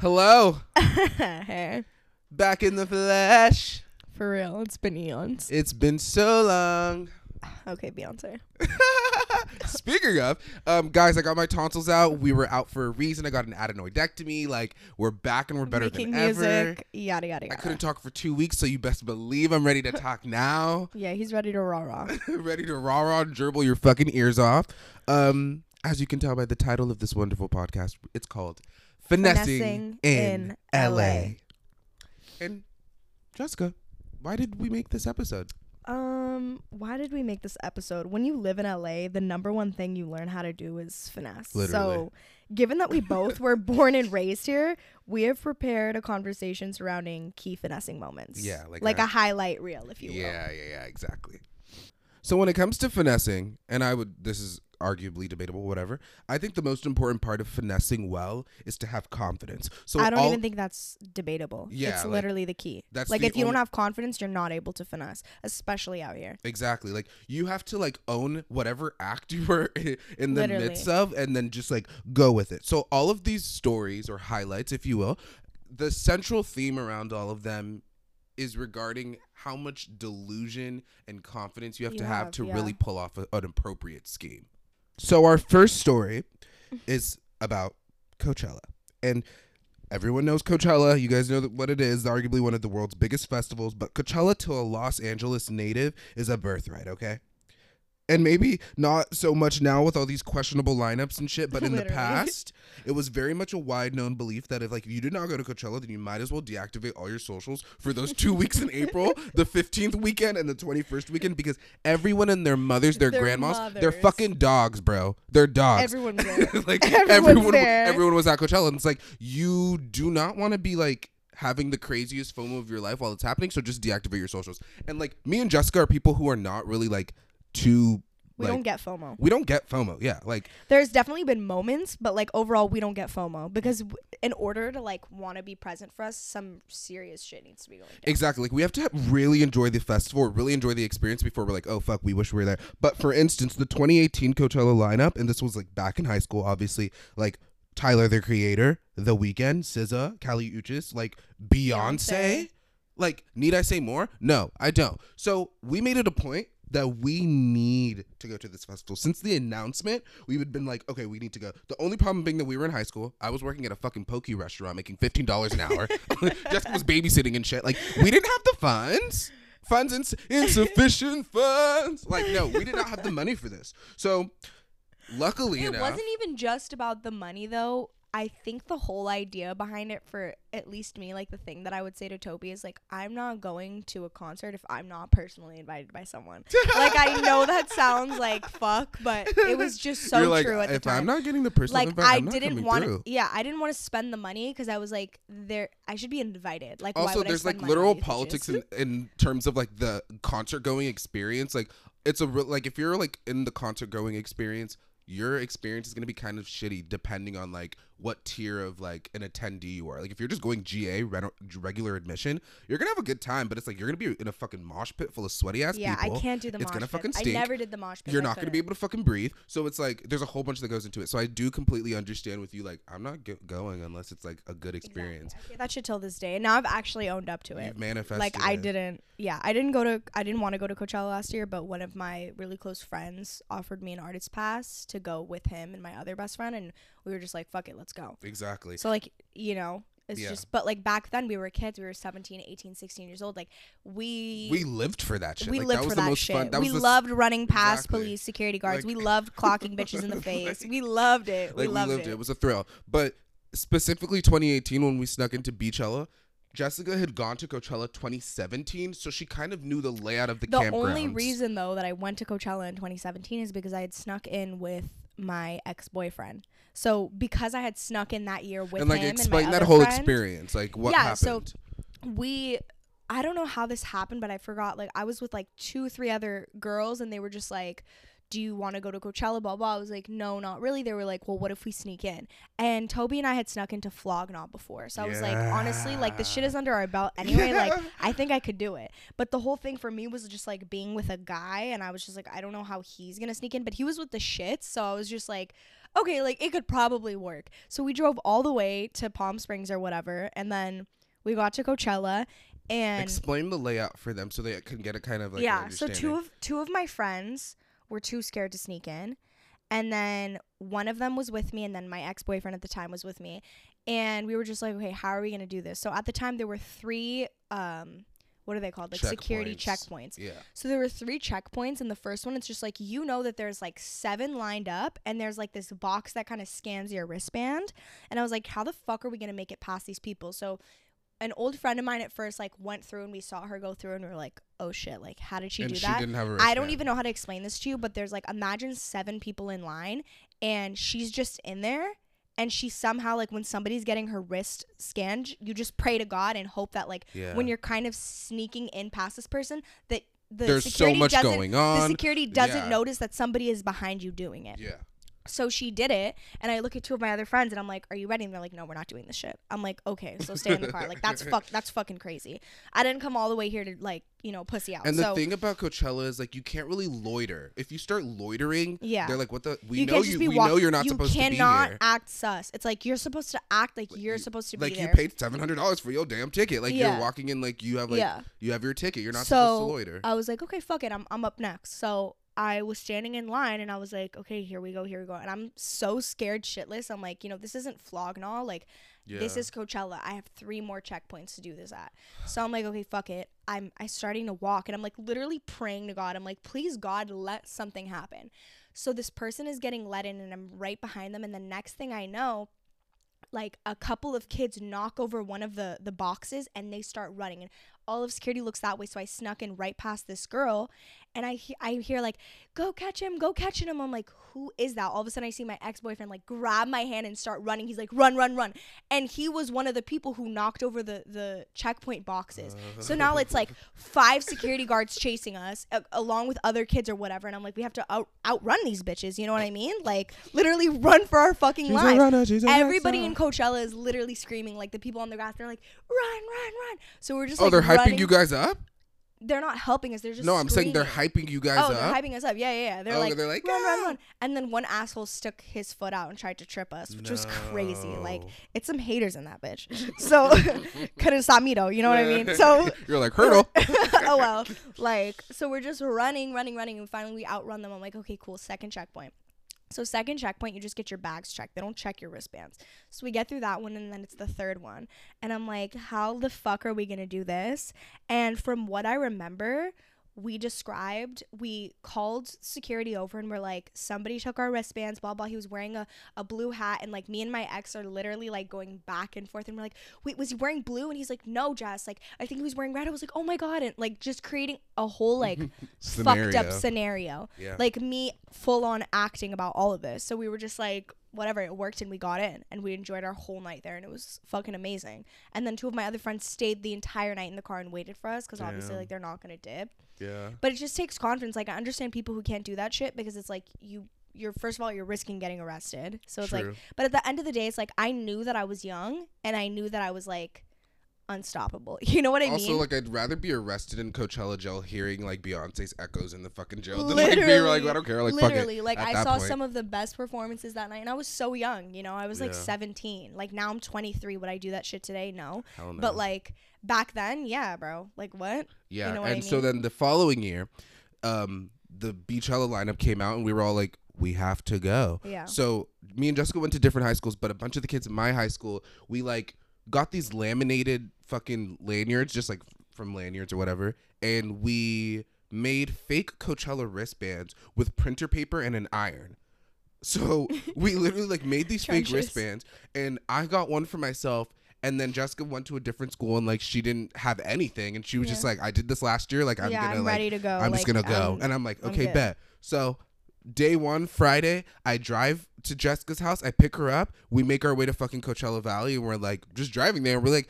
Hello, hey, back in the flesh. for real, it's been eons. It's been so long. Okay, Beyonce. Speaking of, um, guys, I got my tonsils out. We were out for a reason. I got an adenoidectomy. Like we're back and we're better Making than ever. music, yada yada I couldn't talk for two weeks, so you best believe I'm ready to talk now. Yeah, he's ready to rah rah. ready to rah rah and gerbil your fucking ears off. Um, as you can tell by the title of this wonderful podcast, it's called Finessing, Finessing in, in LA. LA. And Jessica, why did we make this episode? Um, Um, why did we make this episode? When you live in LA, the number one thing you learn how to do is finesse. Literally. So, given that we both were born and raised here, we have prepared a conversation surrounding key finessing moments. Yeah, like like a- a, highlight reel, if you will. Yeah, yeah, yeah, exactly. So when it comes to finessing, and I would this is arguably debatable, whatever. I think the most important part of finessing well is to have confidence. So I don't all, even think that's debatable. Yeah, it's like, literally the key. that's like if you only- don't have confidence, you're not able to finesse, especially out here. Exactly. Like you have to like own whatever act you were in the Literally. midst of and then just like go with it. So all of these stories or highlights, if you will, the central theme around all of them is regarding how much delusion and confidence you have You to have, have, to yeah. really pull off a, an appropriate scheme. So our first story is about Coachella. And everyone knows Coachella. You guys know what it is, arguably one of the world's biggest festivals, but Coachella to a Los Angeles native is a birthright, okay? And maybe not so much now with all these questionable lineups and shit, but in the Literally. past, it was very much a wide known belief that if like if you did not go to Coachella, then you might as well deactivate all your socials for those two weeks in April, the 15th weekend and the 21st weekend, because everyone and their mothers, their, Their grandmas, they're mothers. fucking dogs, bro. They're dogs. Everyone's there. like Everyone's everyone, there. everyone was at Coachella, and it's like you do not want to be like having the craziest FOMO of your life while it's happening. So just deactivate your socials. And like me and Jessica are people who are not really like too. we like, don't get FOMO. we don't get FOMO. Yeah, like There's definitely been moments, but like overall, we don't get FOMO because w- in order to like want to be present for us, some serious shit needs to be going down. exactly like we have to really enjoy the festival, really enjoy the experience before we're like, oh fuck, we wish we were there. But for instance, the 2018 Coachella lineup, and this was like back in high school, obviously, like Tyler the Creator, The Weeknd, SZA, Kali Uchis, like Beyonce. Beyonce. Like, need I say more? No, I don't. So we made it a point that we need to go to this festival. Since the announcement, we've been like, okay, we need to go. The only problem being that we were in high school. I was working at a fucking pokey restaurant making fifteen dollars an hour. Jessica was babysitting and shit. Like, we didn't have the funds. Funds ins- insufficient funds. Like, no, we did not have the money for this. So, luckily It enough, wasn't even just about the money though. I think the whole idea behind it for at least me, like the thing that I would say to Toby is like, I'm not going to a concert if I'm not personally invited by someone. like I know that sounds like fuck, but it was just so you're like, true at the if time. I'm not getting the personal like invite, I I'm not didn't want to yeah, I didn't want to spend the money because I was like there I should be invited. Like why also would I there's like literal politics in, in terms of like the concert going experience like it's a real like if you're like in the concert going experience your experience is going to be kind of shitty depending on like what tier of like an attendee you are like if you're just going ga regular admission you're gonna have a good time but it's like you're gonna be in a fucking mosh pit full of sweaty ass yeah, people I can't do the It's mosh gonna pit. fucking I never did the mosh pit. you're not to be able to fucking breathe so it's like there's a whole bunch that goes into it so i do completely understand with you like i'm not go- going unless it's like a good experience Exactly. That shit till this day, and now I've actually owned up to it. you've manifested like I didn't yeah i didn't go to i didn't want to go to coachella last year but one of my really close friends offered me an artist pass to go with him and my other best friend and we were just like fuck it let's go exactly so like you know it's Yeah. just but like back then we were kids we were 17 18 16 years old like we we lived for that shit we like, lived that was for the that most shit. fun that we was the loved running past Exactly. police security guards. Like- we loved clocking bitches in the face. We loved it. like we loved lived it. it. was a thrill. But specifically 2018 when we snuck into Beychella, Jessica had gone to Coachella 2017, so she kind of knew the layout of the, The campgrounds. only reason though that I went to Coachella in 2017 is because I had snuck in with my ex-boyfriend. So because I had snuck in that year with and like him explain and that whole friend, experience, like what Yeah, happened. so- we I don't know how this happened, but I forgot like I was with like two three other girls and they were just like do you want to go to Coachella? Blah blah. I was like, no, not really. They were like, well, what if we sneak in? And Toby and I had snuck into Flog Gnaw before, so I was like, honestly, like the shit is under our belt anyway. Like I think I could do it. But the whole thing for me was just like being with a guy, and I was just like, I don't know how he's gonna sneak in, but he was with the shits, so I was just like. Okay, like it could probably work. So we drove all the way to Palm Springs or whatever, and then we got to Coachella, and Explain the layout for them so they can get a kind of like yeah so two of two of my friends were too scared to sneak in and then one of them was with me and then my ex-boyfriend at the time was with me and we were just like okay how are we going to do this so at the time there were three um what are they called? Like security checkpoints. Yeah. so there were three checkpoints and the first one it's just like you know that there's like seven lined up and there's like this box that kind of scans your wristband. And i was like how the fuck are we going to make it past these people? So an old friend of mine at first like went through and we saw her go through and we are like oh shit. Like how did she and do she that? didn't have a I don't even know how to explain this to you, but there's like imagine seven people in line and she's just in there and she somehow like when somebody's getting her wrist scanned, you just pray to God and hope that like Yeah. when you're kind of sneaking in past this person that the There's so security much doesn't going the security doesn't Yeah. notice that somebody is behind you doing it. Yeah. So she did it, and I look at two of my other friends, and I'm like, "Are you ready?" And they're like, "No, we're not doing this shit." I'm like, "Okay, so stay in the car." Like that's fuck, that's fucking crazy. I didn't come all the way here to like, you know, pussy out. And the thing about Coachella is like you can't really loiter. If you start loitering, Yeah. they're like, "What the? We you know you. We walk- know you're not you supposed to be here. You cannot act sus. It's like you're supposed to act like you're you- supposed to like be like you paid seven hundred dollars for your damn ticket. Like Yeah. you're walking in like you have like yeah. you have your ticket. You're not so supposed to loiter. I was like, okay, fuck it. I'm I'm up next. So I was standing in line and I was like, okay, here we go, here we go. And I'm so scared shitless. I'm like, you know, this isn't Flog Gnaw. Like, yeah. this is Coachella. I have three more checkpoints to do this at. So I'm like, okay, fuck it. I'm I starting to walk and I'm like literally praying to God. I'm like, please God, let something happen. So this person is getting let in and I'm right behind them and the next thing I know, like a couple of kids knock over one of the the boxes and they start running and all of security looks that way so I snuck in right past this girl and I he- I hear like go catch him go catch him I'm like who is that all of a sudden I see my ex-boyfriend like grab my hand and start running he's like run run run and he was one of the people who knocked over the the checkpoint boxes so now it's like five security guards chasing us a- along with other kids or whatever and I'm like we have to out outrun these bitches you know what I mean like literally run for our fucking She's a lives runner, she's a everybody rockstar. in Coachella is literally screaming like the people on the grass. They're like, "Run, run, run!" So we're just oh, like, they're hyping running. you guys up. They're not helping us. They're just No, I'm saying they're hyping you guys Oh, up. they're hyping us up. Yeah, yeah, yeah. They're Oh, like, they're like, run, run, "Ah!" run. And then one asshole stuck his foot out and tried to trip us, which was crazy. Like, it's some haters in that bitch. So couldn't stop me though. You know what I mean? So you're like hurdle. oh well. Like, so we're just running, running, running, and finally we outrun them. I'm like, okay, cool. Second checkpoint. So second checkpoint, you just get your bags checked. They don't check your wristbands. So we get through that one, and then it's the third one. And I'm like, how the fuck are we gonna do this? And from what I remember, we described, we called security over and we're like, somebody took our wristbands, blah blah. He was wearing a, a blue hat, and like me and my ex are literally like going back and forth, and we're like, wait, was he wearing blue? And he's like, no, Jess. Like I think he was wearing red. I was like, oh my god, and like just creating a whole like fucked up Scenario. Yeah. like me full on acting about all of this. So we were just like, whatever, it worked and we got in and we enjoyed our whole night there and it was fucking amazing. And then two of my other friends stayed the entire night in the car and waited for us because obviously like they're not gonna dip. yeah. But it just takes confidence. Like I understand people who can't do that shit because it's like you you're first of all you're risking getting arrested. So it's like but at the end of the day it's like I knew that I was young and I knew that I was like unstoppable. You know what I also, mean? Also, like, I'd rather be arrested in Coachella jail hearing like Beyonce's echoes in the fucking jail than like be like, I don't care, like fuck it. literally like i saw point. some of the best performances that night and i was so young you know i was like Yeah. 17 like now i'm 23 would i do that shit today no no. but like back then yeah bro like what Yeah, know what I and so then the following year, um, the Beychella lineup came out, and we were all like, "We have to go." Yeah. So me and Jessica went to different high schools, but a bunch of the kids in my high school, we like got these laminated fucking lanyards, just like from lanyards or whatever, and we made fake Coachella wristbands with printer paper and an iron. So we literally like made these fake wristbands, and I got one for myself. And then Jessica went to a different school and like she didn't have anything, and she was just like, "I did this last year, like I'm yeah gonna i'm like ready to go I'm just gonna go." um, and I'm like, I'm "Okay, bet." So day one, Friday, I drive to Jessica's house. I pick her up. We make our way to fucking Coachella Valley, and we're like just driving there. And we're like,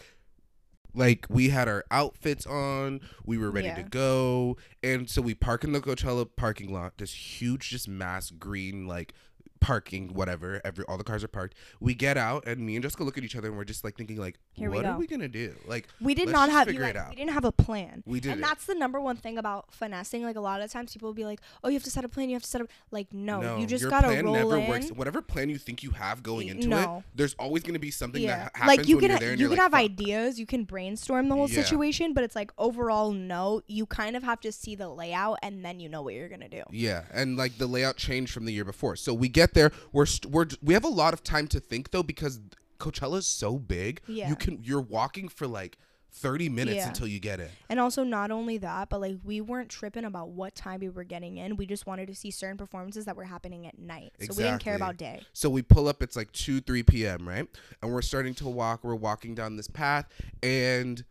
like we had our outfits on, we were ready Yeah. to go, and so we park in the Coachella parking lot. This huge, just mass green like parking, whatever. Every all the cars are parked. We get out, and me and Jessica look at each other, and we're just like thinking, like, Here we what are we gonna do? Like, We did not have figure you it out. we didn't have a plan. we did and that's the number one thing about finessing. Like a lot of times, people will be like, "Oh, you have to set a plan. You have to set up." Like, no, you just gotta plan roll never in. works. Whatever plan you think you have going into no. it, there's always gonna be something Yeah, that ha- happens like you when can ha- there. You can like, have "Fuck." ideas, you can brainstorm the whole Yeah. situation, but it's like overall, no, you kind of have to see the layout and then you know what you're gonna do. Yeah, and like the layout changed from the year before. So we get there, we're st- we're we have a lot of time to think though because Coachella is so big. Yeah. You can you're walking for like 30 minutes Yeah. until you get in. And also, not only that, but like we weren't tripping about what time we were getting in. We just wanted to see certain performances that were happening at night, so we didn't care about day. So we pull up it's like 2 3 p.m., right? And we're starting to walk. We're walking down this path and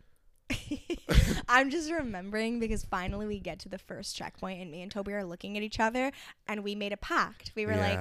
I'm just remembering because finally we get to the first checkpoint, and me and Toby are looking at each other, and we made a pact. We were like,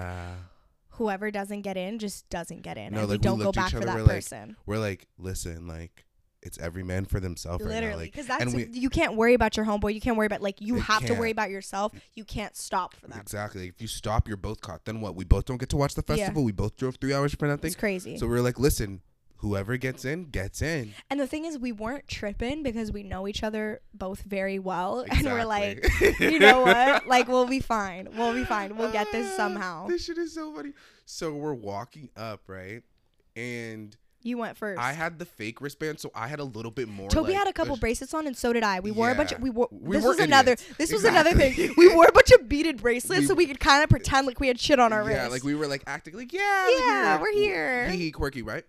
whoever doesn't get in just doesn't get in, No, and like, we we don't go back for that we're like, person. we're like, "Listen, like it's every man for themselves right now." Literally, Like because that's we you can't worry about your homeboy. You can't worry about like you have to worry about yourself. You can't stop for that. Exactly. If you stop, you're both caught. Then what? We both don't get to watch the Yeah. festival. We both drove 3 hours for nothing. It's crazy. So we are like, "Listen, whoever gets in, gets in." and the thing is, we weren't tripping because we know each other both very well, and we're like, you know what? Like we'll be fine. We'll be fine. We'll get this somehow. This shit is so funny. So we're walking up, right? And You went first. I had the fake wristband, so I had a little bit more. Toby like, had a couple bracelets on, and so did I. We wore a bunch. Of, we wore. We this was another. idiots. This was another thing. We wore a bunch of beaded bracelets We- so we could kind of pretend like we had shit on our yeah, wrists. Yeah, like we were like acting like yeah, like, Yeah, were, we're here. Hee hee, quirky, right?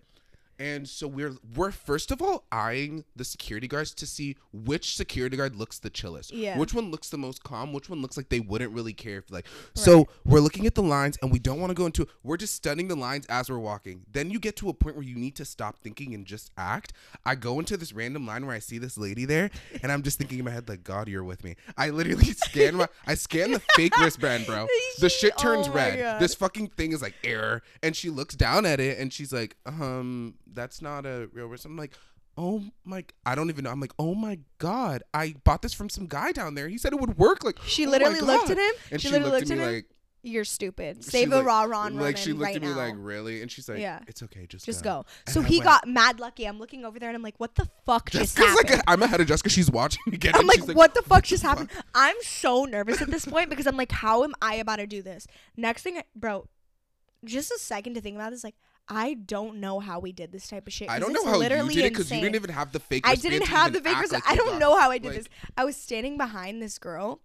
And so we're we're first of all eyeing the security guards to see which security guard looks the chillest. Yeah. Which one looks the most calm? Which one looks like they wouldn't really care if like. So we're looking at the lines and we don't want to go into. We're just studying the lines as we're walking. Then you get to a point where you need to stop thinking and just act. I go into this random line where I see this lady there, and I'm just thinking in my head like, God, you're with me. I literally scan my I scan the fake wristband, bro. The shit turns Oh red. God. This fucking thing is like error, and she looks down at it and she's like, um, that's not a real wrist. I'm like. Oh my! I don't even know. I'm like, oh my god! I bought this from some guy down there. He said it would work. Like, She oh literally looked at him. and she she, literally looked looked at at me him. like, You're stupid. Save like- raw Ron like she looked right at me now. like, really? And she's like, Yeah. it's okay, just just go. go. So he went- got mad lucky. I'm looking over there and I'm like, what the fuck just happened? like, I'm ahead of Jessica. She's watching me get I'm like, She's what the fuck just fuck?" happened? I'm so nervous at this point because I'm like, how am I about to do this? Next thing, I, bro, just a second to think about this. Like, I don't know how we did this type of shit. I don't know how you did it because you didn't even have the fake. I didn't have the fakers. like I don't know how I did like, this. I was standing behind this girl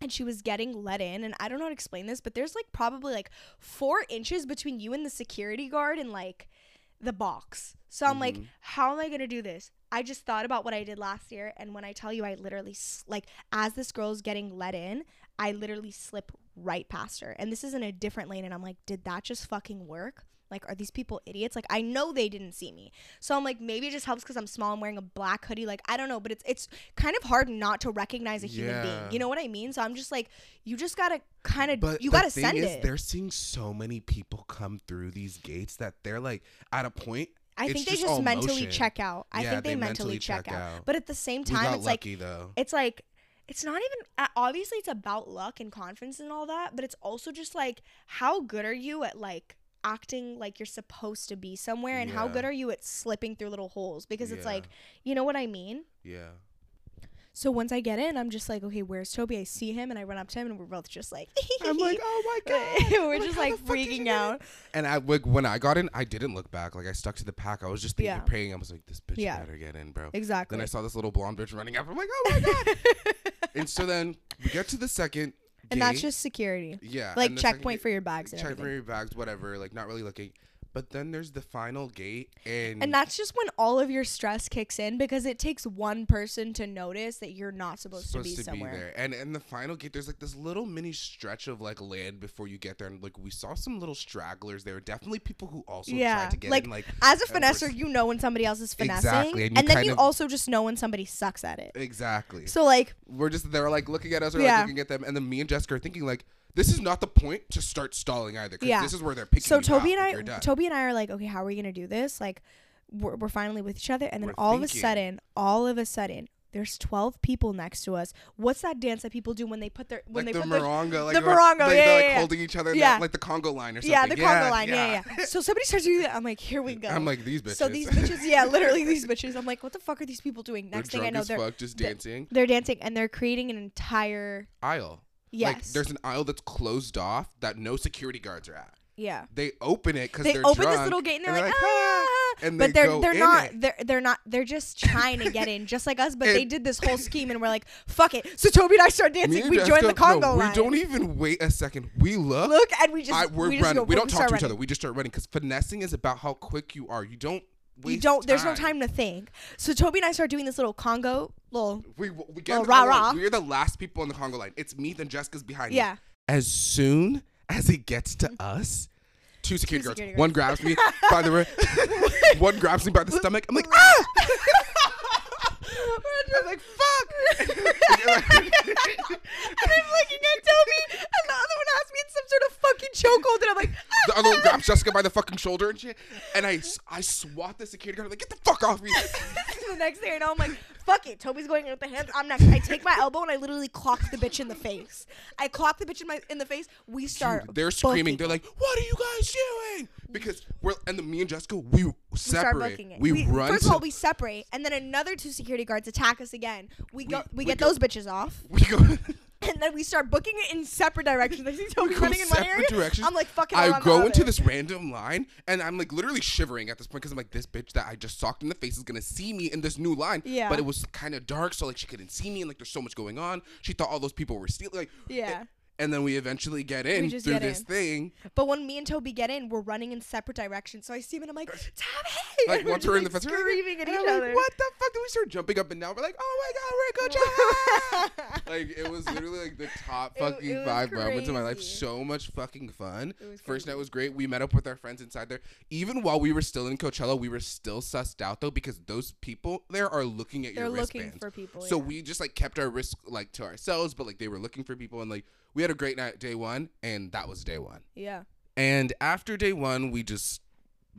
and she was getting let in and I don't know how to explain this, but there's like probably like four inches between you and the security guard and like the box. So I'm like, Mhm. how am I gonna do this? I just thought about what I did last year, and when I tell you, I literally like as this girl's getting let in, I literally slip right past her, and this is in a different lane, and I'm like, did that just fucking work? Like, are these people idiots? Like, I know they didn't see me, so I'm like, maybe it just helps because I'm small i'm wearing a black hoodie. Like, I don't know, but it's it's kind of hard not to recognize a human Yeah. being. You know what I mean? So I'm just like, you just gotta kind of But you gotta thing send is, it. They're seeing so many people come through these gates that they're like at a point. I think they just just mentally motion. check out. I Yeah, think they, they mentally, mentally check, check out. out. But at the same time, it's like though. it's like it's not even uh, obviously it's about luck and confidence and all that but it's also just like how good are you at like acting like you're supposed to be somewhere and how good are you at slipping through little holes because it's Yeah. like you know what i mean Yeah. so once i get in i'm just like okay where's toby i see him and i run up to him and we're both just like I'm like, oh my god. we're I'm just like the fuck did you freaking out And I like when I got in, I didn't look back. Like I stuck to the pack. I was just thinking, Yeah. praying. I was like, this bitch Yeah. better get in, bro. exactly Then I saw this little blonde bitch running up. I'm like, oh my god. and so then we get to the second. And that's just security yeah, like and the second checkpoint for your bags and check for your bags, whatever. Like not really looking. But then there's the final gate, and And that's just when all of your stress kicks in because it takes one person to notice that you're not supposed, to be somewhere. there. And in the final gate, there's like this little mini stretch of like land before you get there, and like we saw some little stragglers. There were definitely people who also Yeah, tried to get like, in. Like As a finesser, you know when somebody else is finessing, Exactly, and and, then you also just know when somebody sucks at it. exactly. So like, we're just they're like looking at us, we're Yeah. like looking at them, and then me and Jessica are thinking like, this is not the point to start stalling either. 'cause Yeah. this is where they're picking. so you Toby out, and I, you're. Toby and I are like, okay, how are we gonna do this? Like, we're, we're finally with each other, and then We're all of a sudden, all of a sudden, there's 12 people next to us. What's that dance that people do when they put their when like they the put their moronga, like the they're- moronga, they, yeah, they're like yeah, yeah. holding each other, Yeah. that, like the Congo line or something. yeah the Congo line yeah. yeah so somebody starts doing that I'm like here we go I'm like these bitches. so these bitches yeah literally these bitches I'm like what the fuck are these people doing they're next thing I know they're fuck, just they're- dancing. they're dancing and they're creating an entire Aisle. Yes Like there's an aisle that's closed off that no security guards are at. yeah They open it because they they're open drunk, this little gate and they're, and like, they're ah, and but they they're go they're in not it. they're they're not they're just trying to get in just like us but they did this whole scheme and we're like fuck it so Toby and I start dancing we join the Congo no, line We don't even wait a second. We look. look and we just I, we're we just running. go, we don't talk to each other. We just start running because finessing is about how quick you are. You don't. You don't there's no time to think so Toby and I start doing this little Congo little We we get little rah rah. We're the last people on the Congo line. It's me and Jessica's behind me. yeah As soon as it gets to us, two security, guards. security One grabs me by the one grabs me by the stomach. I'm like ah. I'm like fuck. and I'm looking at Toby, and the other one has me in some sort of fucking chokehold, and I'm like, the other one grabs Jessica by the fucking shoulder and shit. And I, I swat the security guard. I'm like, get the fuck off me. the next thing I know, I'm like, fuck it. Toby's going in with the hands. I'm next. I take my elbow and I literally clock the bitch in the face. I clock the bitch in my in the face. We start. Dude, they're screaming. They're like, "What are you guys doing?" Because we're and the me and Jessica, we we separate. booking it. We, run. First of all, we separate, and then another two security guards attack us again. We go. We, we get go- those bitches off, we go. And then we start booking it in separate directions. I see Toby running in my separate area. directions. I'm like, fucking. I I'm go into it. this random line, and I'm like literally shivering at this point because I'm like, this bitch that I just socked in the face is gonna see me in this new line. Yeah. But it was kind of dark, so like she couldn't see me, and like there's so much going on. She thought all those people were stealing. Like, Yeah. And then we eventually get in through get this in. thing. But when me and Toby get in, we're running in separate directions. So I see him and I'm like, Toby! Like we're once we're in the like, fence, we're like- screaming at and each other. like, what the fuck? Then we start jumping up and down. We're like, oh my god, we're at Coachella. like it was literally like the top fucking it was five moments of my life. So much fucking fun. First night was great. We met up with our friends inside there. Even while we were still in Coachella, we were still sussed out though because those people there are looking at They're your looking wristbands. for people. so yeah. we just like kept our risk like to ourselves, but like they were looking for people and like we had a great night day one, and that was day one. yeah. And after day one, we just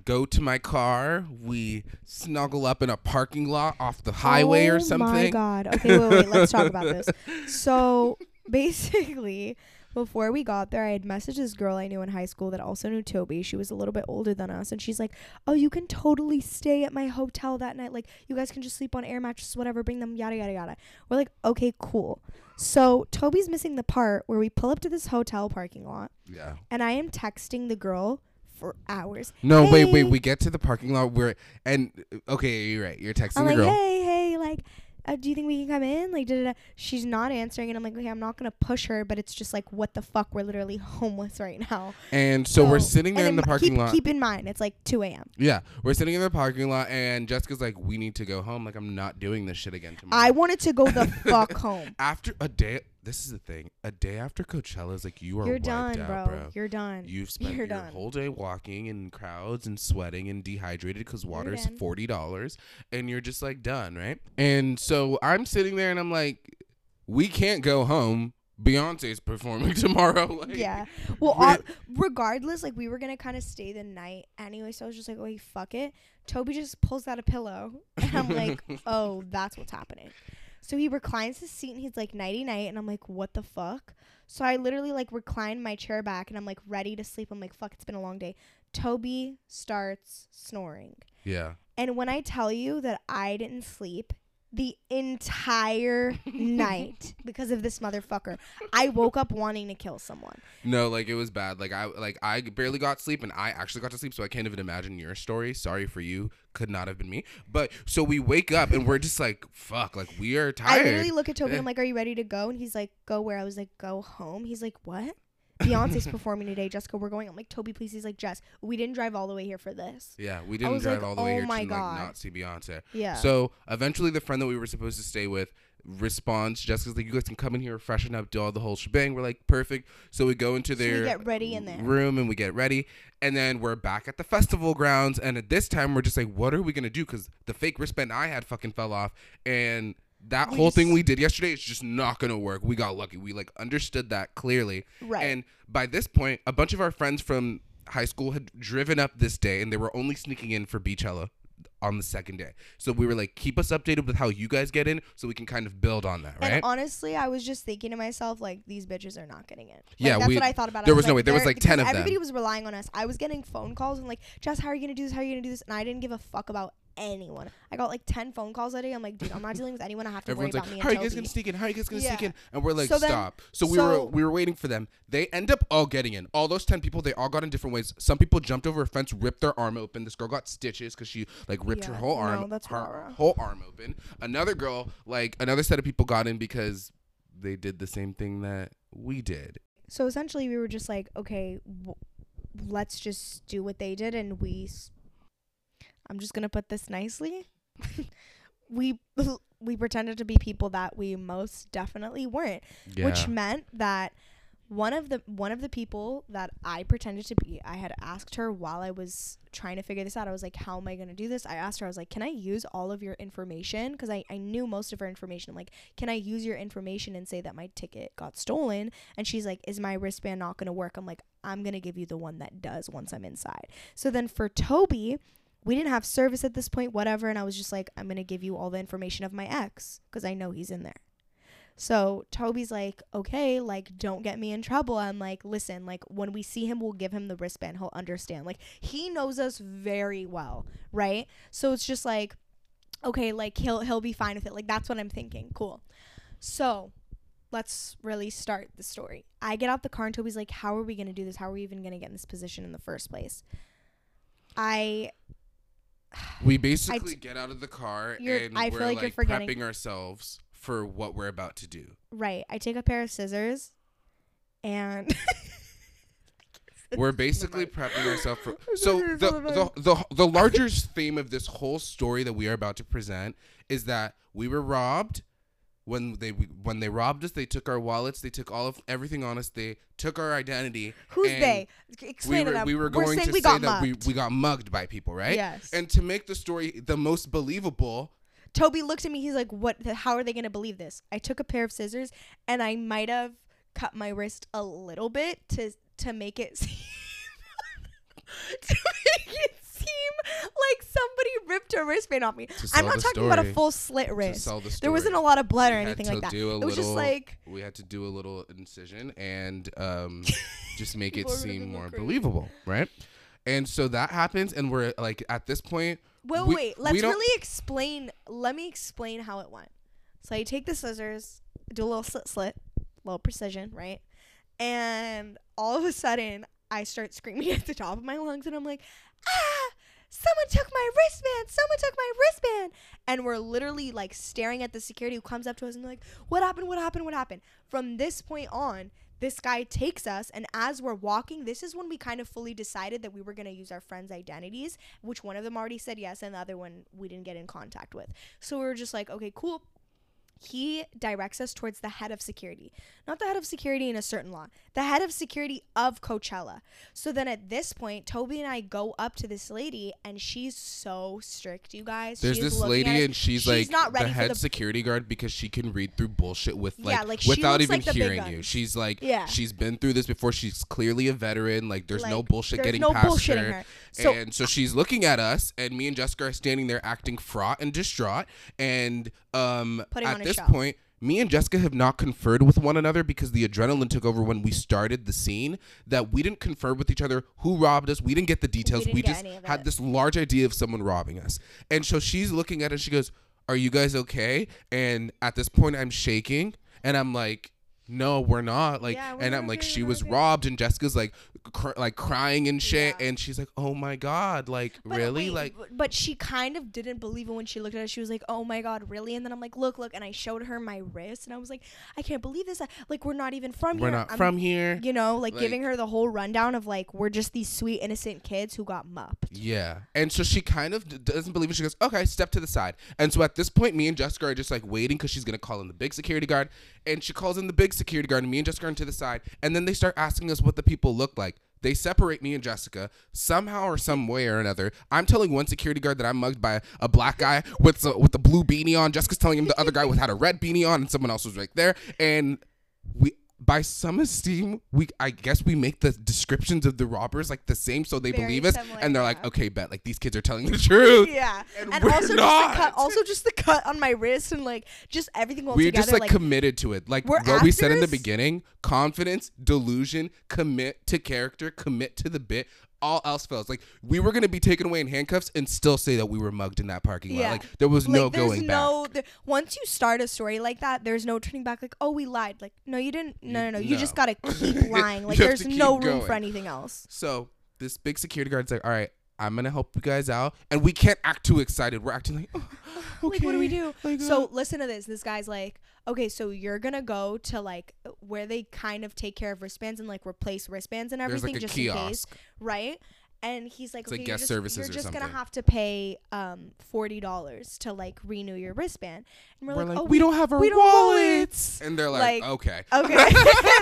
go to my car. We snuggle up in a parking lot off the highway oh or something. Oh my god. Okay, wait, wait. Let's talk about this. So basically, before we got there, I had messaged this girl I knew in high school that also knew Toby. She was a little bit older than us, and she's like, "Oh, you can totally stay at my hotel that night. Like, you guys can just sleep on air mattresses, whatever. Bring them, yada yada yada." We're like, "Okay, cool." So Toby's missing the part where we pull up to this hotel parking lot, Yeah. and I am texting the girl for hours. No, wait, wait. We get to the parking lot where, and okay, you're right. You're texting I'm the like, girl. hey, hey, like, uh, do you think we can come in? Like, da, da, da. she's not answering, and I'm like, okay, I'm not gonna push her, but it's just like, what the fuck? We're literally homeless right now. And so we're sitting there in the parking keep, lot. Keep in mind, it's like 2 a.m. yeah, we're sitting in the parking lot, and Jessica's like, "We need to go home. Like, I'm not doing this shit again tomorrow." I wanted to go the fuck home. after a day. This is the thing. A day after Coachella is like you are You're done, out, bro. bro. You're done. You've spent You're your done. whole day walking in crowds and sweating and dehydrated because water's forty dollars, and you're just like done, right? And so I'm sitting there and I'm like, we can't go home. Beyonce's performing tomorrow. Like, yeah. Well, all, uh, regardless, like we were gonna kind of stay the night anyway, so I was just like, "Okay, fuck it." Toby just pulls out a pillow, and I'm like, "Oh, that's what's happening." So he reclines his seat and he's like, "Nighty night," and I'm like, "What the fuck?" So I literally like recline my chair back and I'm like ready to sleep. I'm like, "Fuck, it's been a long day." Toby starts snoring, yeah. and when I tell you that I didn't sleep the entire night because of this motherfucker, I woke up wanting to kill someone. No, like it was bad. Like I like I barely got sleep and I actually got to sleep, so I can't even imagine your story. Sorry for you. Could not have been me. But so we wake up and we're just like, fuck, like we are tired. I literally look at Toby and Eh. I'm like, Are you ready to go? And he's like, Go where? I was like, Go home. He's like, What? Beyonce's performing today. Jessica, we're going. I'm like, Toby, please. He's like, Jess, we didn't drive all the way here for this. yeah, we didn't was drive like, all the way oh here my to God. like not see Beyonce. Yeah. So eventually, the friend that we were supposed to stay with responds. Jessica's like, "You guys can come in here, freshen up, do all the whole shebang." We're like, "Perfect." So we go into their get ready in there. room and we get ready, and then we're back at the festival grounds. And at this time, we're just like, "What are we gonna do?" Because the fake wristband I had fucking fell off, and that We whole thing we did yesterday is just not gonna work. We got lucky. We like understood that clearly. Right. And by this point, a bunch of our friends from high school had driven up this day, and they were only sneaking in for Beychella. on the second day. So we were like, keep us updated with how you guys get in, so we can kind of build on that, right? And honestly, I was just thinking to myself, like, these bitches are not getting in. Like, Yeah, that's we- what I thought about. it. there I was no way. There was, like, 10 because of them. Everybody was relying on us. I was getting phone calls and like, Jess, how are you gonna do this? How are you gonna do this? And I didn't give a fuck about anyone. I got like ten phone calls a day. I'm like, dude, I'm not dealing with anyone. I have to Everyone's worry like, about me "How are you guys gonna sneak in? How are you guys gonna sneak in?" And we're like, So then- "Stop!" So we were we were waiting for them. They end up all getting in. All those ten people, they all got in different ways. Some people jumped over a fence, ripped their arm open. This girl got stitches because she like ripped her Yeah, whole no, arm, that's her rah-rah. whole arm open. Another girl, like another set of people, got in because they did the same thing that we did. So essentially, we were just like, okay, w- let's just do what they did, and we. s- I'm just gonna put this nicely. we we pretended to be people that we most definitely weren't, Yeah. which meant that one of the one of the people that I pretended to be, I had asked her while I was trying to figure this out. I was like, "How am I gonna do this?" I asked her, I was like, "Can I use all of your information?" Because I I knew most of her information. I'm like, "Can I use your information and say that my ticket got stolen?" And she's like, "Is my wristband not gonna work?" I'm like, "I'm gonna give you the one that does once I'm inside." So then for Toby. We didn't have service at this point, whatever, and I was just like, I'm gonna give you all the information of my ex because I know he's in there. So Toby's like, okay, like, don't get me in trouble. I'm like, listen, like, when we see him, we'll give him the wristband. He'll understand. Like, he knows us very well, right? So it's just like, okay, like, he'll he'll be fine with it. Like, that's what I'm thinking. Cool. So let's really start the story. I get out the car and Toby's like, how are we gonna do this? How are we even gonna get in this position in the first place? I We basically get out of the car and I we're feel like like, you're forgetting- prepping ourselves for what we're about to do. right. I take a pair of scissors, and We're basically prepping ourselves for. So the, the the the larger theme of this whole story that we are about to present is that we were robbed. When they when they robbed us, they took our wallets. They took all of everything on us. They took our identity. who's they? We Explain were to we were We're going saying to we say got that we, mugged. we got mugged by people, right? Yes. And to make the story the most believable, Toby looked at me. He's like, "What? How are they gonna believe this?" I took a pair of scissors, and I might have cut my wrist a little bit to to make it seem to make it like somebody ripped a wristband off me. I'm not talking about a full slit wrist. story, There wasn't a lot of blood or we had anything like that. It was just like we had to do a little incision and um, just make it People are gonna seem more crazy. believable, right? And so that happens, and we're like at this point. Well, we- wait. we Let's don't- really explain. Let me explain how it went. So I take the scissors, do a little slit, slit, little precision, right? And all of a sudden, I start screaming at the top of my lungs, and I'm like, "Ah! Someone took my wristband! Someone took my wristband!" And we're literally like staring at the security who comes up to us and like, "What happened? What happened? What happened?" From this point on, this guy takes us, and as we're walking, this is when we kind of fully decided that we were gonna use our friends' identities which one of them already said yes and the other one we didn't get in contact with. So we were just like, okay, cool. He directs us towards the head of security. Not the head of security in a certain law, the head of security of Coachella. So then at this point, Toby and I go up to this lady and she's so strict, you guys. There's She is this lady and she's, she's like not ready the head the- security guard because she can read through bullshit with like, Yeah, like, without even like hearing you. She's like Yeah. she's been through this before. She's clearly a veteran. Like there's no bullshit getting no past bullshitting her. her. So- and so she's looking at us, and me and Jessica are standing there acting fraught and distraught. And um, Putting on at a this show. point, me and Jessica have not conferred with one another because the adrenaline took over when we started the scene. That we didn't confer with each other who robbed us. We didn't get the details. didn't We, just had it. this large idea of someone robbing us. And so she's looking at us. She goes, "Are you guys okay?" And at this point, I'm shaking, and I'm like. No, we're not. Like, Yeah, we're and I'm like, she was okay." robbed, and Jessica's like, cr- like crying and shit, Yeah. and she's like, "Oh my god, like But really, wait, like." but- she kind of didn't believe it when she looked at it. She was like, "Oh my god, really?" And then I'm like, "Look, look," and I showed her my wrist, and I was like, "I can't believe this. I- Like, we're not even from here. We're not I'm- from here. You know, like, Like- giving her the whole rundown of like we're just these sweet innocent kids who got mupped. Yeah. And so she kind of d- doesn't believe it. She goes, okay, step to the side. And so at this point, me and Jessica are just like waiting because she's going to call in the big security guard. And she calls in the big security guard, and me and Jessica are into the side. And then they start asking us what the people look like. They separate me and Jessica somehow or some way or another. I'm telling one security guard that I'm mugged by a black guy with a, with a blue beanie on. Jessica's telling him the other guy had a red beanie on, and someone else was right there. And we by some esteem, we I guess we make the descriptions of the robbers like the same, so they Very believe us, similar, and they're like, okay, bet like these kids are telling the truth. Yeah, And and, we're also just the cut, also just the cut on my wrist and like just everything all We're together. just like, like committed to it, like what we said in the beginning: confidence, delusion, commit to character, commit to the bit. All else fails. Like we were gonna be taken away in handcuffs and still say that we were mugged in that parking lot. Yeah. Like there was like, no going back. no, there- once you start a story like that, there's no turning back. Like, oh, we lied. Like, no, you didn't. No, no, no. You just gotta keep lying. Like, there's no room going. for anything else. So this big security guard's like, all right, I'm gonna help you guys out, and we can't act too excited. We're acting like, oh, Like, what do we do? like, so uh, listen to this. This guy's like, okay, so you're gonna go to like where they kind of take care of wristbands and like replace wristbands and everything like just in case, right? And he's like, It's like okay, you're guest just, services you're or just gonna have to pay um forty dollars to like renew your wristband. And we're, We're like, like, oh, we don't have our we don't wallets, and they're like, Like, okay. Okay.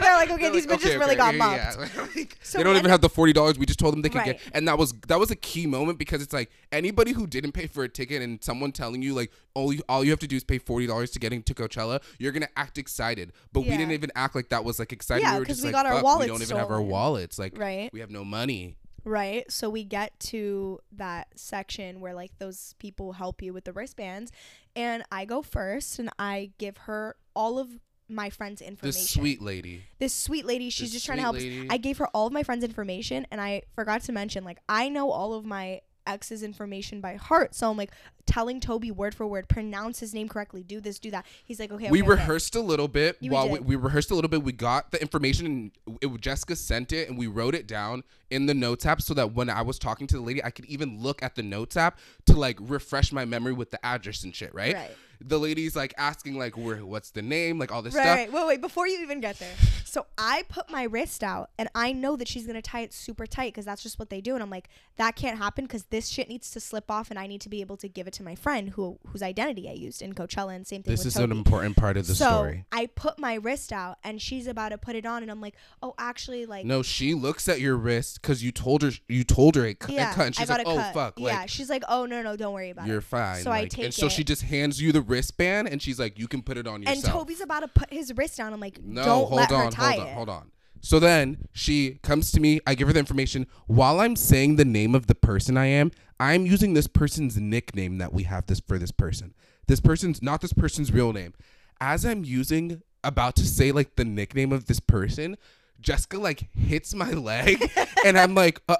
They're like, okay, They're these like, bitches really got yeah, mobbed. yeah, Like, So they don't even have the forty dollars. We just told them they could get, and that was that was a key moment because it's like anybody who didn't pay for a ticket and someone telling you like all you all you have to do is pay forty dollars to get into Coachella, you're gonna act excited. But we didn't even act like that was like exciting. Yeah, we were 'cause just we like, got our wallets. We don't even have our wallets. Like Right. we have no money. Right. So we get to that section where like those people help you with the wristbands and I go first and I give her all of my friend's information. This sweet lady. This sweet lady, she's This just trying to help lady. I gave her all of my friends' information and I forgot to mention like I know all of my ex's information by heart. So I'm like telling Toby word for word, pronounce his name correctly, do this, do that. He's like, okay, we okay, okay. rehearsed a little bit You while we, we rehearsed a little bit. We got the information and it, Jessica sent it and we wrote it down in the notes app so that when I was talking to the lady, I could even look at the notes app to like refresh my memory with the address and shit, right? Right. The lady's like asking like where what's the name, like all this Right, stuff. right. Wait, wait. Before you even get there, so I put my wrist out, and I know that she's gonna tie it super tight because that's just what they do. And I'm like, that can't happen because this shit needs to slip off, and I need to be able to give it to my friend who whose identity I used in Coachella, and same thing This with is Toby. an important part of the so story. I put my wrist out, and she's about to put it on, and I'm like, oh, actually, like. No, she looks at your wrist because you told her you told her it, cu- it yeah, cut, and I got like, "Oh cut. fuck!" Yeah, Like she's like, oh no, no, don't worry about it. you're fine. So I like, take and so she just hands you the wristband, and she's like, "You can put it on yourself." And Toby's about to put his wrist down. I'm like, No, don't hold let on, her tie hold on, it. hold on. So then she comes to me. I give her the information. While I'm saying the name of the person I am, I'm using this person's nickname that we have this for this person. This person's not this person's real name. As I'm using, about to say like the nickname of this person, Jessica like hits my leg, and I'm like, uh,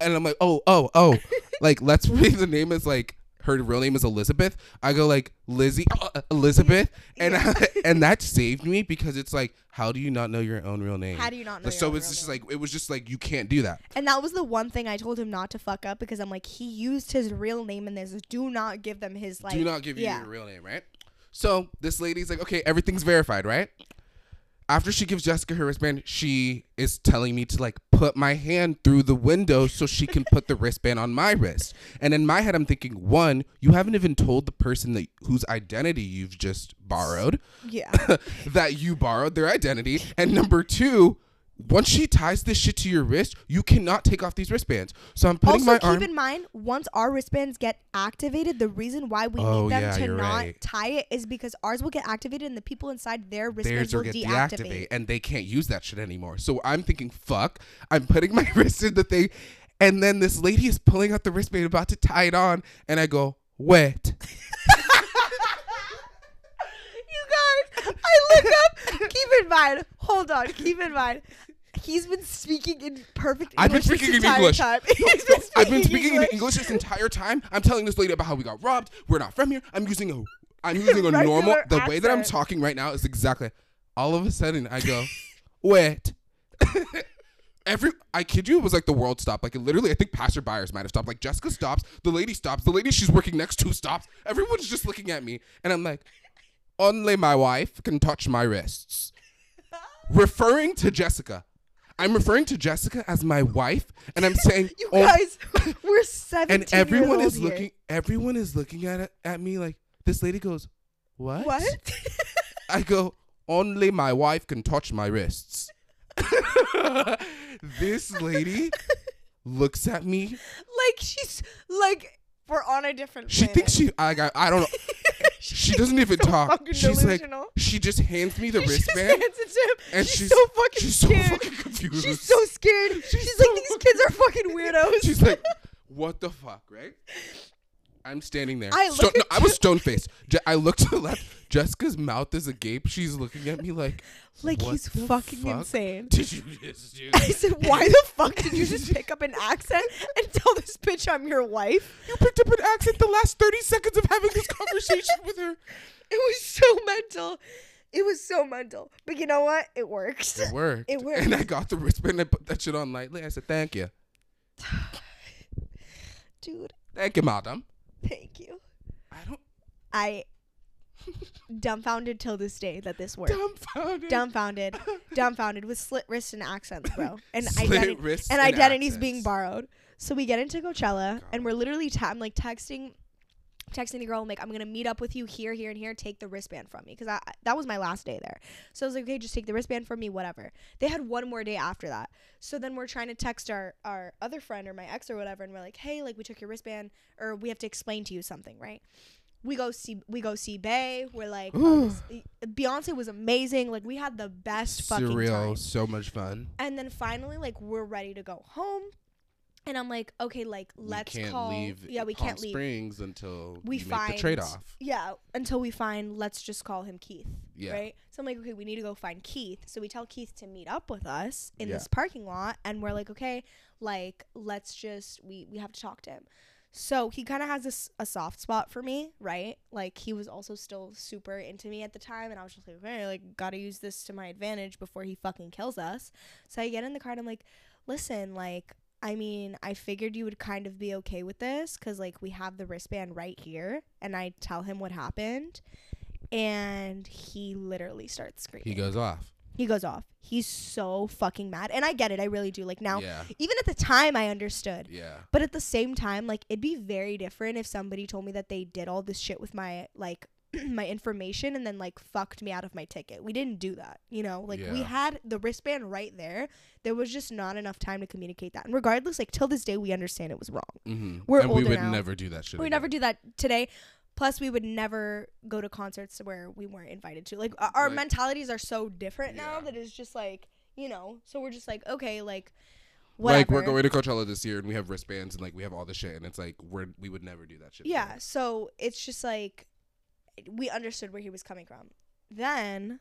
and I'm like, oh, oh, oh, like let's read the name is like her real name is Elizabeth. I go like Lizzie uh, Elizabeth, and and that saved me because it's like, how do you not know your own real name? How do you not know? your so it's real just name? like it was just like you can't do that. And that was the one thing I told him not to fuck up because I'm like, he used his real name in this. Do not give them his like. do not give you your real name, right? So this lady's like, okay, everything's verified, right? After she gives Jessica her wristband, she is telling me to like put my hand through the window so she can put the wristband on my wrist. And in my head, I'm thinking, one, you haven't even told the person that whose identity you've just borrowed Yeah. that you borrowed their identity. And number two, once she ties this shit to your wrist, you cannot take off these wristbands. So I'm putting my arm. also, keep in mind, once our wristbands get activated, the reason why we Oh, need them yeah, to not right. tie it is because ours will get activated and the people inside their theirs wristbands will deactivate. deactivate and they can't use that shit anymore. So I'm thinking, fuck, I'm putting my wrist in the thing, and then this lady is pulling out the wristband about to tie it on, and I go, wet. You guys, I look up. keep in mind. Hold on. Keep in mind. He's been speaking in perfect English. I've been this speaking in English. Time. No, no, been I've been speaking speaking in English this entire time. I'm telling this lady about how we got robbed. We're not from here. I'm using a I'm using a normal the way that I'm talking right now is exactly all of a sudden I go, wet. Every I kid you, it was like the world stopped. Like literally, I think passerbyers might have stopped. Like Jessica stops, the lady stops, the lady she's working next to stops. Everyone's just looking at me, and I'm like, only my wife can touch my wrists. referring to Jessica. I'm referring to Jessica as my wife, and I'm saying, You "Oh," guys, we're 17 and everyone years is old here. looking. Everyone is looking at at me like this. Lady goes, "What?" What? I go, "Only my wife can touch my wrists." this lady looks at me. like she's like we're on a different. She planet. thinks she. I got. I don't know. She doesn't even so talk. She's like, she just hands me the She wristband, hands it to him. and she's, she's so fucking she's so fucking confused. She's so scared. She's, like, these kids are fucking weirdos. She's like, what the fuck, right? I'm standing there. I Sto- look no, I was stone faced. I looked to the left. Jessica's mouth is agape. She's looking at me like, like he's fucking fuck insane. did you just do? I said, why the fuck did you just pick up an accent and tell this bitch I'm your wife? You picked up an accent the last 30 seconds of having this conversation with her. It was so mental. It was so mental. But you know what? It works. It worked. It worked. And I got the wristband and I put that shit on lightly. I said, thank you. Dude, Thank you, madam. thank you. I don't. I dumbfounded till this day that this worked. Dumbfounded. dumbfounded, dumbfounded with slit wrists and accents, bro, and Slit identi- wrists and identities being borrowed. So we get into Coachella, oh and we're literally ta- I'm like texting, texting the girl. I'm like, I'm gonna meet up with you here, here, and here. Take the wristband from me, because I that was my last day there. So I was like, okay, just take the wristband from me, whatever. They had one more day after that. So then we're trying to text our our other friend or my ex or whatever, and we're like, hey, like we took your wristband, or we have to explain to you something, right? We go see we go see Bey. We're like, oh, this- eh, Beyonce was amazing. Like we had the best fucking Surreal. time. So much fun. And then finally, like we're ready to go home, and I'm like, okay, like let's we can't call. yeah, we Palm can't leave. Springs until We find the trade off. Yeah, until we find. Let's just call him Keith. Yeah. Right. So I'm like, okay, we need to go find Keith. So we tell Keith to meet up with us in Yeah. this parking lot, and we're like, okay, like let's just we we have to talk to him. So he kind of has this a soft spot for me, right? Like he was also still super into me at the time, and I was just like, okay, like gotta use this to my advantage before he fucking kills us. So I get in the car and I'm like, listen, like I mean, I figured you would kind of be okay with this because like we have the wristband right here, and I tell him what happened, and he literally starts screaming. He goes off. He goes off. He's so fucking mad, and I get it. I really do. Like now, Yeah. even at the time, I understood. Yeah. But at the same time, like it'd be very different if somebody told me that they did all this shit with my like my information and then like fucked me out of my ticket. We didn't do that, you know? Like we had the wristband right there. There was just not enough time to communicate that. And regardless, like till this day we understand it was wrong. Mm-hmm. We're and we would now. never do that shit. We again. never do that today. Plus, we would never go to concerts where we weren't invited to. Like our, Like- mentalities are so different now that it's just like you know. So we're just like okay, like whatever. Like we're going to Coachella this year and we have wristbands and like we have all this shit and it's like we're we would never do that shit. Yeah, so it's just like we understood where he was coming from. Then,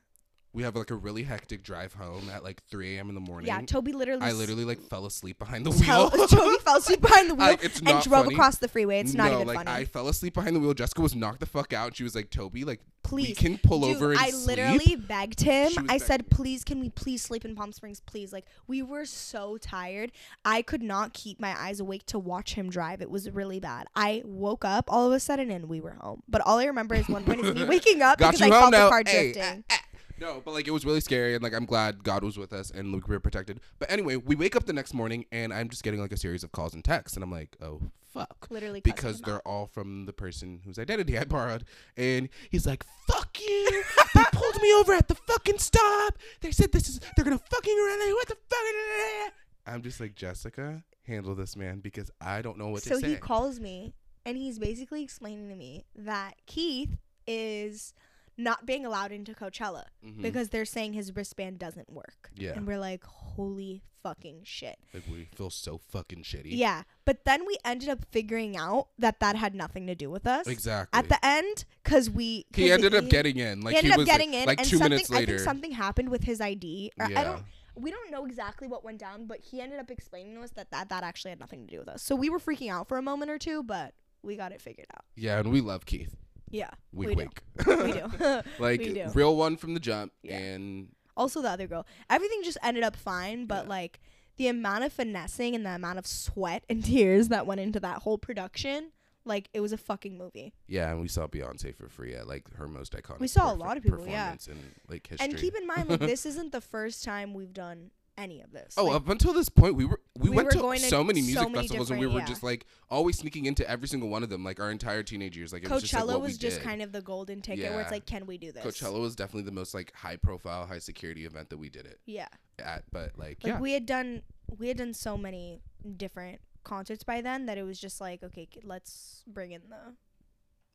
We have like a really hectic drive home at like 3 a.m. in the morning. yeah, Tobi literally. I literally like fell asleep behind the wheel. Tobi fell asleep behind the wheel it's and drove funny. across the freeway. It's not no, even like funny. I fell asleep behind the wheel. Jessica was knocked the fuck out. She was like, "Tobi, like we please, can pull Dude, over and I sleep." literally begged him. I said, "Please, can we please sleep in Palm Springs, please?" Like we were so tired, I could not keep my eyes awake to watch him drive. It was really bad. I woke up all of a sudden and we were home. But all I remember is one point is me waking up because I felt the now. car Hey, drifting. ah, ah. No, but like it was really scary and like I'm glad God was with us and like, we were protected. But anyway, we wake up the next morning and I'm just getting like a series of calls and texts and I'm like, "Oh fuck." Literally because they're out. all from the person whose identity I borrowed. And he's like, fuck you. they pulled me over at the fucking stop. They said this is, they're going to fucking. Like, what the fuck? I'm just like, Jessica, handle this man because I don't know what so to say. So he calls me and he's basically explaining to me that Keith is not being allowed into Coachella Mhm. because they're saying his wristband doesn't work. Yeah. And we're like, holy fucking shit. like, we feel so fucking shitty. Yeah. But then we ended up figuring out that that had nothing to do with us. Exactly. At the end, because we. he ended up getting in. Like he ended was up getting in, like and two something, minutes I think something happened with his ID. Yeah. I don't. We don't know exactly what went down, but he ended up explaining to us that, that that actually had nothing to do with us. So we were freaking out for a moment or two, but we got it figured out. yeah, and we love Keith. Yeah, we do. we do. like We do. real one from the jump, Yeah. and also, the other girl. Everything just ended up fine, but Yeah. like the amount of finessing and the amount of sweat and tears that went into that whole production, like it was a fucking movie. Yeah, and we saw Beyonce for free at like her most iconic. We saw a lot of people, yeah. performance in like. And keep in mind, like this isn't the first time we've done any of this. oh, Like, up until this point, we were we, we went were to going to so many so music many festivals, and we were yeah. just like always sneaking into every single one of them, like our entire teenage years. Like it was just like Coachella what was we just did. kind of the golden ticket where it's like, can we do this? Coachella was definitely the most like high profile, high security event that we did it Yeah. at. But like, Like yeah, we had done we had done so many different concerts by then that it was just like, okay, let's bring in the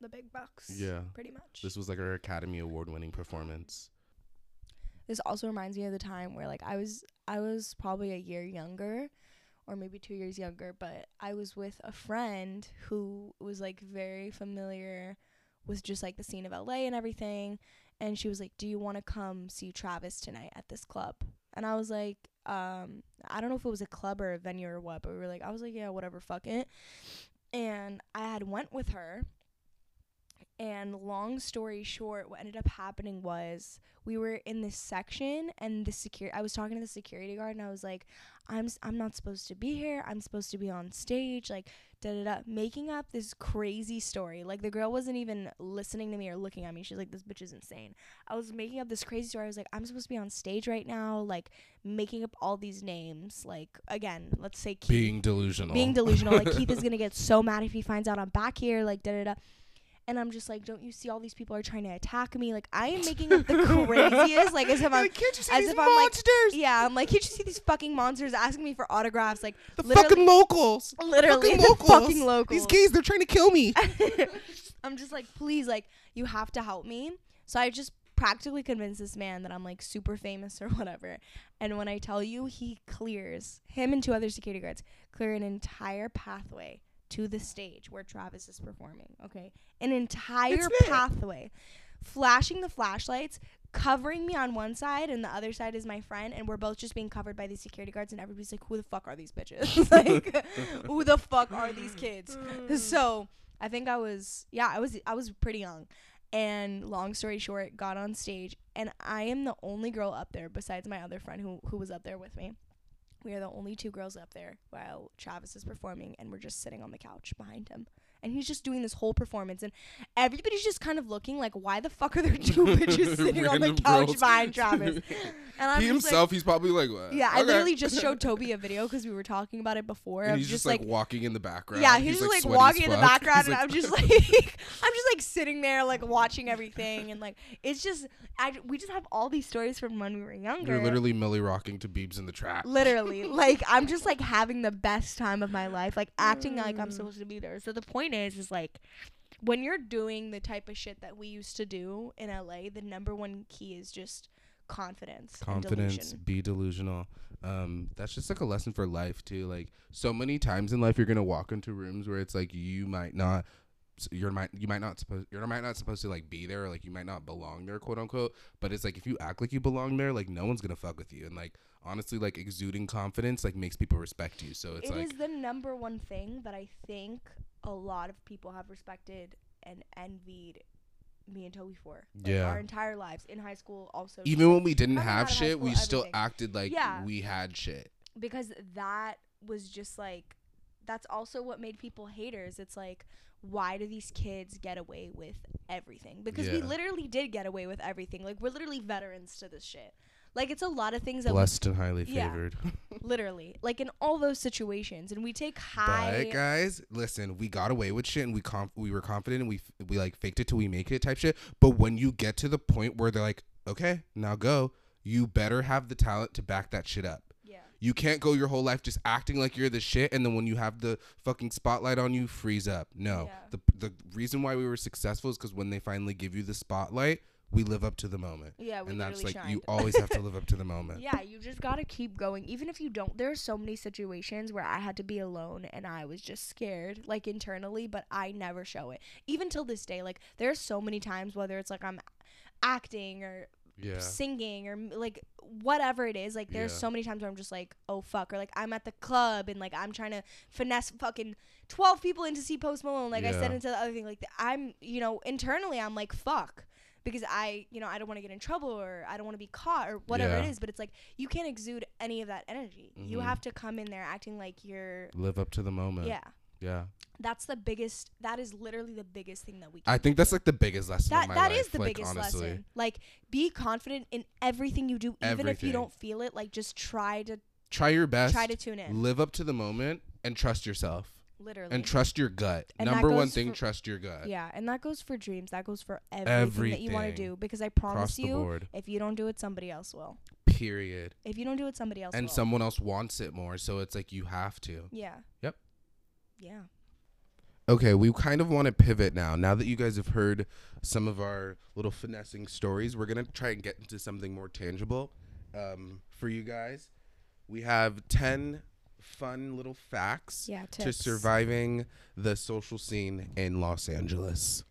the big bucks. Yeah. Pretty much. This was like our Academy Award winning performance. this also reminds me of the time where like I was I was probably a year younger or maybe 2 years younger but I was with a friend who was like very familiar with just like the scene of LA and everything and she was like do you want to come see Travis tonight at this club? And I was like um I don't know if it was a club or a venue or what but we were like I was like yeah whatever fuck it. And I had went with her and long story short what ended up happening was we were in this section and the secure I was talking to the security guard and I was like I'm s- I'm not supposed to be here. I'm supposed to be on stage like da da da making up this crazy story. Like the girl wasn't even listening to me or looking at me. She's like this bitch is insane. I was making up this crazy story. I was like I'm supposed to be on stage right now like making up all these names like again, let's say Keith Being delusional. being delusional. like Keith is gonna get so mad if he finds out I'm back here. Like da da da. And I'm just like, don't you see all these people are trying to attack me? Like I am making up the craziest, like as if I'm, Like, can't you see as these if I'm, like, monsters? yeah, I'm like, can't you see these fucking monsters asking me for autographs? Like the fucking locals. literally fucking the locals. fucking locals. These gays, they're trying to kill me. I'm just like, please, like you have to help me. So I just practically convinced this man that I'm like super famous or whatever. And when I tell you, he clears him and two other security guards clear an entire pathway to the stage where Travis is performing. Okay, an entire pathway, flashing the flashlights. Covering me on one side and the other side is my friend, and we're both just being covered by these security guards, and everybody's like, "Who the fuck are these bitches? like, who the fuck are these kids?" Mm. so I think I was yeah, I was I was pretty young. And long story short, got on stage and I am the only girl up there besides my other friend who who was up there with me. We are the only two girls up there while Travis is performing and we're just sitting on the couch behind him. And he's just doing this whole performance and everybody's just kind of looking like why the fuck are there two bitches sitting on the couch girls. behind Travis? And I'm he just like- himself, he's probably like, what? yeah, I literally just showed Tobi a video because we were talking about it before. And he's just, just like, walking in the background. yeah, he's, just like, sweaty walking in the background, He's and like- I'm just like, I'm just like sitting there, like watching everything, and like it's just, I we just have all these stories from when we were younger. You're literally Millie rocking to Beibs in the trap. Literally, like I'm just like having the best time of my life, like acting like I'm mm. supposed to be there. So the point is, is like when you're doing the type of shit that we used to do in LA, the number one key is just confidence. confidence delusion. be delusional um that's just like a lesson for life too like so many times in life you're gonna walk into rooms where it's like you might not you're might you might not supposed you're might not supposed to like be there or like you might not belong there quote unquote but it's like if you act like you belong there like no one's gonna fuck with you and like honestly like exuding confidence like makes people respect you so it's It like is the number one thing that I think a lot of people have respected and envied me and Tobi for. Like, Yeah. Our entire lives in high school, also. even when we didn't have shit school, we still acted like Yeah. we had shit because that was just like, that's also what made people haters. It's like, why do these kids get away with everything? Because we literally did get away with everything. Like, we're literally veterans to this shit. Like, it's a lot of things that blessed and highly Yeah. favored literally, like in all those situations, and we take high. But guys, listen, we got away with shit and we conf- we were confident and we f- we like faked it till we make it type shit. But when you get to the point where they're like, okay, now go, you better have the talent to back that shit up. You can't go your whole life just acting like you're the shit, and then when you have the fucking spotlight on you, freeze up. No, Yeah. the the reason why we were successful is because when they finally give you the spotlight, we live up to the moment, Yeah, we and that's like you always have to live up to the moment. Yeah, you just gotta keep going. Even if you don't, there are so many situations where I had to be alone and I was just scared, like internally, but I never show it. Even till this day, like there are so many times, whether it's like I'm acting or Yeah. singing or like whatever it is, like there's Yeah. so many times where I'm just like, oh fuck, or like I'm at the club and like I'm trying to finesse fucking twelve people into see Post Malone. Like I said into the other thing, like I'm, you know, internally I'm like fuck. Because I, you know, I don't want to get in trouble or I don't want to be caught or whatever it Yeah. is. But it's like you can't exude any of that energy. You Mhm. have to come in there acting like you're, Live up to the moment. yeah. Yeah. That's the biggest. That is literally the biggest thing that we. Can I think that's like the biggest lesson that that life. is the like, biggest honestly. lesson. Like be confident in everything you do, even if you don't feel it. Like just try to Try your best. try to tune in. live up to the moment and trust yourself Literally. and trust your gut. And Number one thing, for- trust your gut. yeah, and that goes for dreams. That goes for everything, that you want to do. Because I promise you, board. if you don't do it, somebody else will. Period. If you don't do it, somebody else And will. someone else wants it more, so it's like you have to. Yeah. Yep. Yeah. Okay, we kind of want to pivot now. Now that you guys have heard some of our little finessing stories, we're gonna try and get into something more tangible um, for you guys. We have ten fun little facts Yeah, to tips. surviving the social scene in Los Angeles.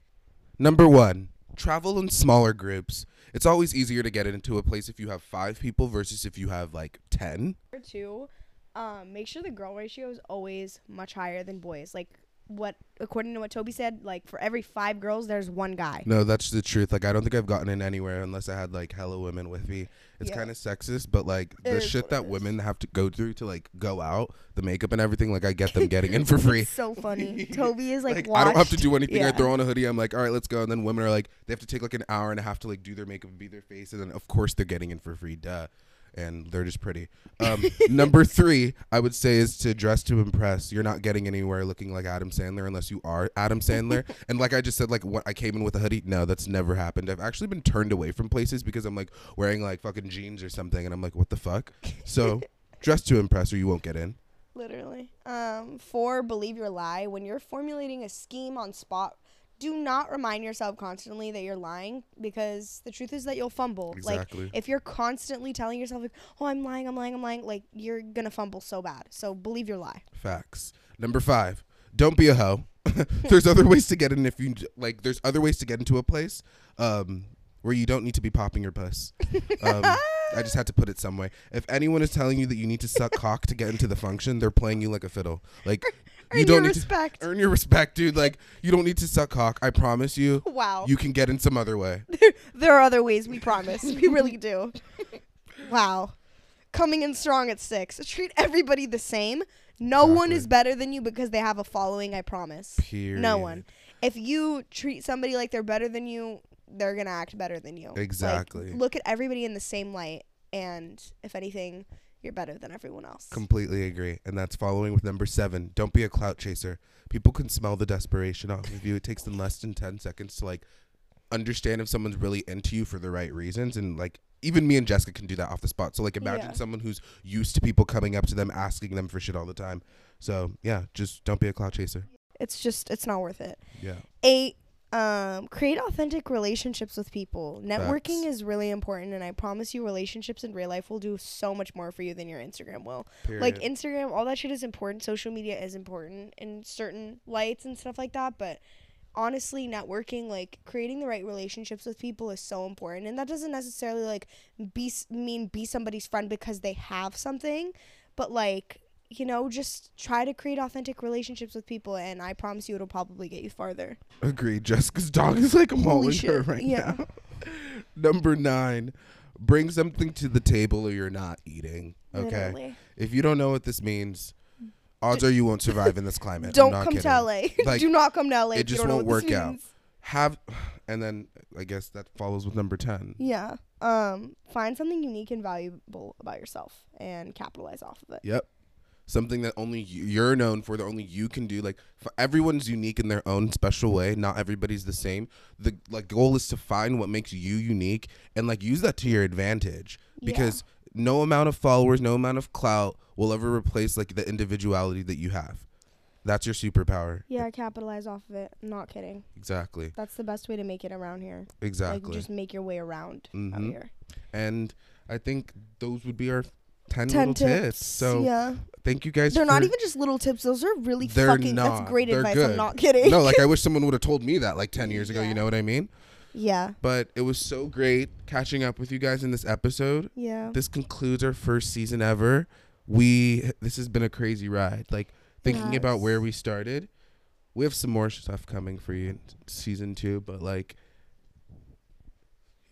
Number one, travel in smaller groups. It's always easier to get into a place if you have five people versus if you have like ten. Number two, um, make sure the girl ratio is always much higher than boys. Like what, according to what Tobi said, like for every five girls, there's one guy. No, that's the truth. Like I don't think I've gotten in anywhere unless I had like hella women with me. It's Yeah. kind of sexist, but like the shit that women have to go through to like go out, the makeup and everything, like I get them getting in for free. It's so funny. Tobi is like, Like, I don't have to do anything. I throw on a hoodie. I'm like, all right, let's go. And then women are like, they have to take like an hour and a half to like do their makeup and be their face, and then of course they're getting in for free. Duh. And they're just pretty. Um, number three, I would say, is to dress to impress. You're not getting anywhere looking like Adam Sandler unless you are Adam Sandler. and like I just said, like what I came in with a hoodie. No, that's never happened. I've actually been turned away from places because I'm like wearing like fucking jeans or something, and I'm like, what the fuck? So dress to impress, or you won't get in. Literally. Um, four, believe your lie. When you're formulating a scheme on spot, do not remind yourself constantly that you're lying because the truth is that you'll fumble. Exactly. Like if you're constantly telling yourself like, "Oh, I'm lying, I'm lying, I'm lying," like you're gonna fumble so bad. So believe your lie. Facts. Number five, don't be a hoe. there's other ways to get in if you like. There's other ways to get into a place um, where you don't need to be popping your puss. Um, I just had to put it some way. If anyone is telling you that you need to suck cock to get into the function, they're playing you like a fiddle. Like you Earn don't your need respect. to earn your respect, dude. Like you don't need to suck cock. I promise you, Wow. you can get in some other way. there are other ways. We promise. we really do. Wow. Coming in strong at six. Treat everybody the same. No one is better than you because they have a following. I promise. Period. No one. If you treat somebody like they're better than you, they're gonna act better than you. Like, Exactly. look at everybody in the same light, and if anything, you're better than everyone else. Completely agree. And that's following with number seven. Don't be a clout chaser. People can smell the desperation off of you. It takes them less than 10 seconds to like understand if someone's really into you for the right reasons. And like, even me and Jessica can do that off the spot. So, like, imagine Yeah. someone who's used to people coming up to them, asking them for shit all the time. So, yeah, just don't be a clout chaser. it's just it's not worth it. Yeah. Eight, um, create authentic relationships with people. Networking Facts. is really important, and I promise you, relationships in real life will do so much more for you than your Instagram will. Period. Like Instagram, all that shit is important. Social media is important in certain lights and stuff like that. But honestly, networking, like creating the right relationships with people, is so important. And that doesn't necessarily like be mean be somebody's friend because they have something, but like you know, just try to create authentic relationships with people, and I promise you, it'll probably get you farther. Agreed. Jessica's dog is like mauling her right yeah. now. Number nine, bring something to the table or you're not eating. Okay. Literally. If you don't know what this means, odds are you won't survive in this climate. I'm Don't come kidding. to LA. Like, Do not come to LA. it just don't won't work out. Have, and then I guess that follows with number ten. Yeah. Um, find something unique and valuable about yourself and capitalize off of it. Yep. Something that only you- you're known for, that only you can do. Like everyone's unique in their own special way. Not everybody's the same. The like goal is to find what makes you unique and like use that to your advantage. Yeah. Because no amount of followers, no amount of clout will ever replace like the individuality that you have. That's your superpower. Yeah, capitalize off of it. Not kidding. Exactly. That's the best way to make it around here. Exactly. Like just make your way around out Mhm. here. and I think those would be our 10, Ten little tips. tips. So yeah, thank you guys. they're not even just little tips. Those are really fucking. not. That's great They're advice. good. I'm not kidding. no, like I wish someone would have told me that like 10 years ago. Yeah. You know what I mean? yeah, But it was so great catching up with you guys in this episode. yeah. This concludes our first season ever. We this has been a crazy ride. Like thinking about where we started. We have some more stuff coming for you in season 2, but like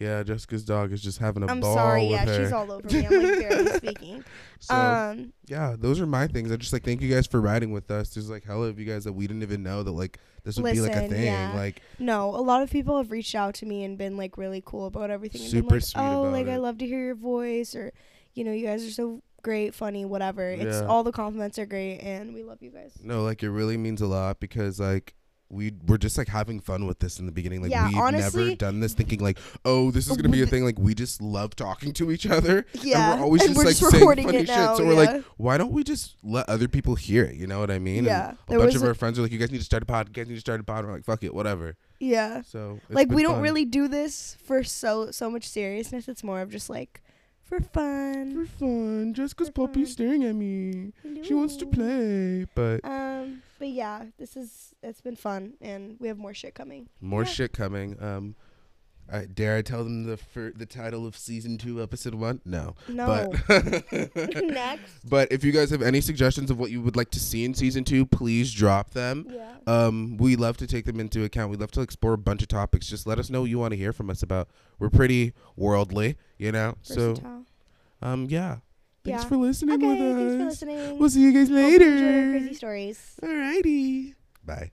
yeah, Jessica's dog is just having a I'm ball sorry. with Yeah, her. she's all over me. I'm like barely speaking. so um, yeah, those are my things. I just like thank you guys for riding with us. There's like hella of you guys that we didn't even know that like this would be like a thing. yeah. Like no, a lot of people have reached out to me and been like really cool about everything. And Super been like, sweet oh, like I love to hear your voice, or you know, you guys are so great, funny, whatever. It's Yeah. all the compliments are great, and we love you guys. no, like it really means a lot because like we we're just like having fun with this in the beginning. Like Yeah, we've never done this thinking like, oh, this is gonna be a thing. Like we just love talking to each other. Yeah, and we're always and just we're like just saying funny it shit. now, So we're like, why don't we just let other people hear it? You know what I mean? Yeah, And a bunch of our friends are like, you guys need to start a pod. You guys need to start a pod. We're like, fuck it, whatever. Yeah. So like we don't fun. really do this for so so much seriousness. It's more of just like for fun. for fun. Jessica's puppy's fun. staring at me. She wants to play, but Um, but yeah, this is it's been fun, and we have more shit coming. more yeah. shit coming. Um, I, dare I tell them the the title of season two, episode one? No. No. But Next. but if you guys have any suggestions of what you would like to see in season two, please drop them. Yeah. Um, we love to take them into account. We love to explore a bunch of topics. Just let us know what you want to hear from us about. We're pretty worldly, you know. So um, yeah. Thanks Yeah. for listening Okay, with us. thanks for listening. We'll see you guys Hope you later. crazy stories. Alrighty. Bye.